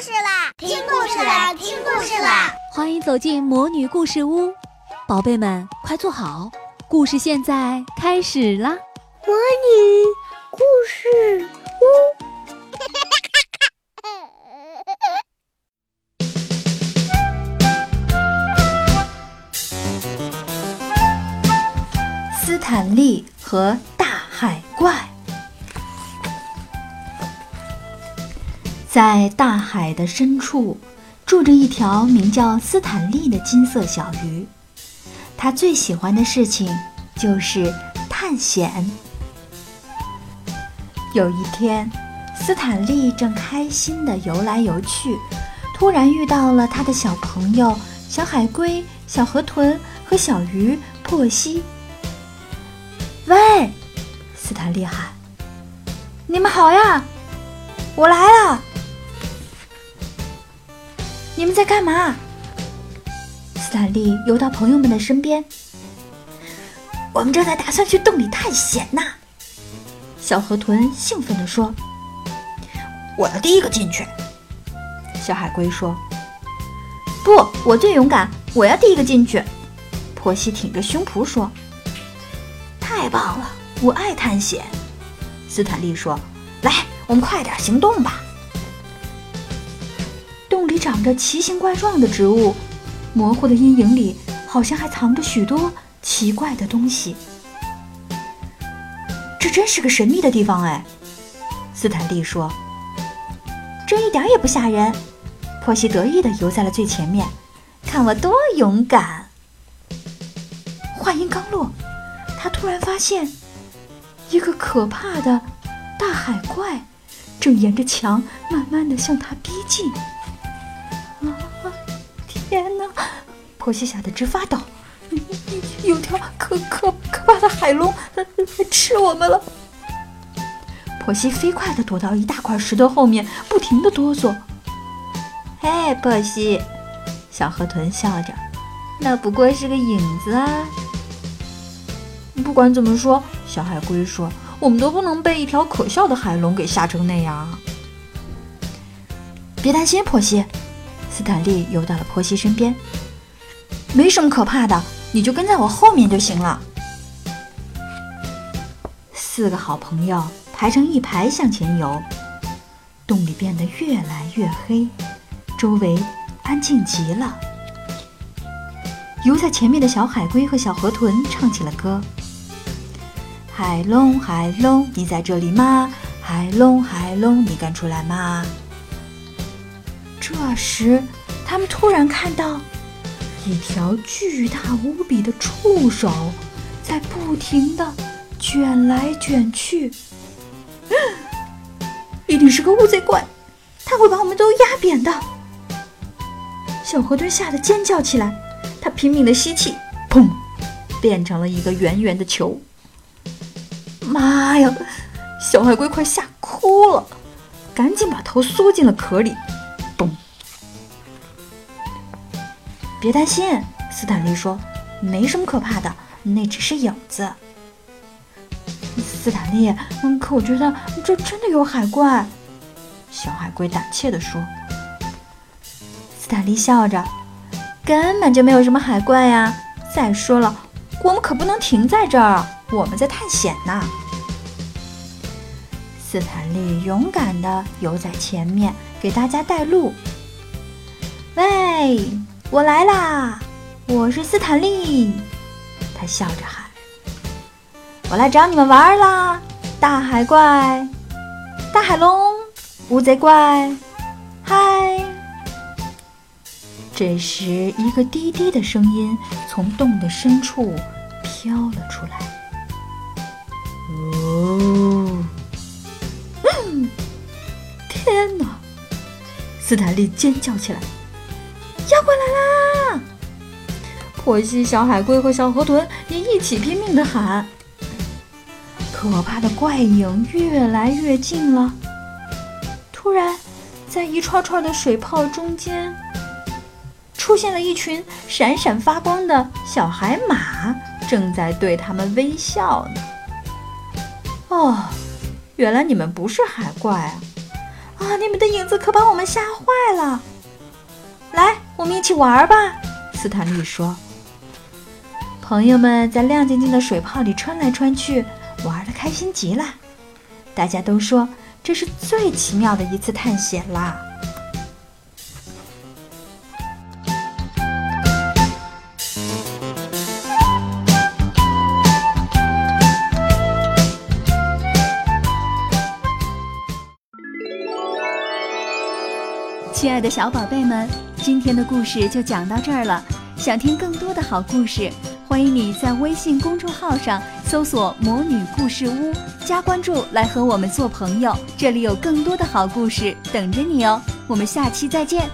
事啦！听故事啦！听故事啦！欢迎走进魔女故事屋，宝贝们快坐好，故事现在开始啦！魔女故事屋，斯坦利和大海怪。在大海的深处，住着一条名叫斯坦利的金色小鱼。他最喜欢的事情就是探险。有一天，斯坦利正开心地游来游去，突然遇到了他的小朋友小海龟、小河豚和小鱼珀西。喂，斯坦利喊：“你们好呀，我来了。”你们在干嘛？斯坦利游到朋友们的身边。我们正在打算去洞里探险呢。小河豚兴奋地说：“我要第一个进去。”小海龟说：“不，我最勇敢，我要第一个进去。”婆西挺着胸脯说：“太棒了，我爱探险。”斯坦利说：“来，我们快点行动吧。”里长着奇形怪状的植物，模糊的阴影里好像还藏着许多奇怪的东西。这真是个神秘的地方哎，斯坦利说。这一点也不吓人。珀西得意地游在了最前面，看我多勇敢！话音刚落，他突然发现一个可怕的大海怪正沿着墙慢慢地向他逼近。婆媳吓得直发抖。有条可可可怕的海龙来吃我们了！婆媳飞快地躲到一大块石头后面，不停地哆嗦。嘿，婆媳，小河豚笑着，那不过是个影子啊。不管怎么说，小海龟说，我们都不能被一条可笑的海龙给吓成那样。别担心，婆媳。斯坦利游到了婆西身边，没什么可怕的，你就跟在我后面就行了。四个好朋友排成一排向前游，洞里变得越来越黑，周围安静极了。游在前面的小海龟和小河豚唱起了歌：“海龙，海龙，你在这里吗？海龙，海龙，你敢出来吗？”这时，他们突然看到一条巨大无比的触手在不停地卷来卷去，一定是个乌贼怪，它会把我们都压扁的。小河豚吓得尖叫起来，它拼命地吸气，砰，变成了一个圆圆的球。妈呀！小海龟快吓哭了，赶紧把头缩进了壳里。别担心，斯坦利说：“没什么可怕的，那只是影子。”斯坦利，嗯，可我觉得这真的有海怪。”小海龟胆怯地说。斯坦利笑着：“根本就没有什么海怪呀！再说了，我们可不能停在这儿，我们在探险呢。”斯坦利勇敢地游在前面，给大家带路。喂！我来啦！我是斯坦利，他笑着喊：“我来找你们玩啦！大海怪，大海龙，乌贼怪，嗨！”这时，一个低低的声音从洞的深处飘了出来：“哦，嗯，天哪！”斯坦利尖叫起来。妖怪来啦！婆媳、小海龟和小河豚也一起拼命地喊。可怕的怪影越来越近了。突然，在一串串的水泡中间，出现了一群闪闪发光的小海马，正在对他们微笑呢。哦，原来你们不是海怪啊！啊，你们的影子可把我们吓坏了。我们一起玩吧。斯坦利说。朋友们在亮晶晶的水泡里穿来穿去，玩的开心极了。大家都说这是最奇妙的一次探险啦。亲爱的小宝贝们，今天的故事就讲到这儿了。想听更多的好故事，欢迎你在微信公众号上搜索“魔女故事屋”，加关注来和我们做朋友。这里有更多的好故事等着你哦。我们下期再见。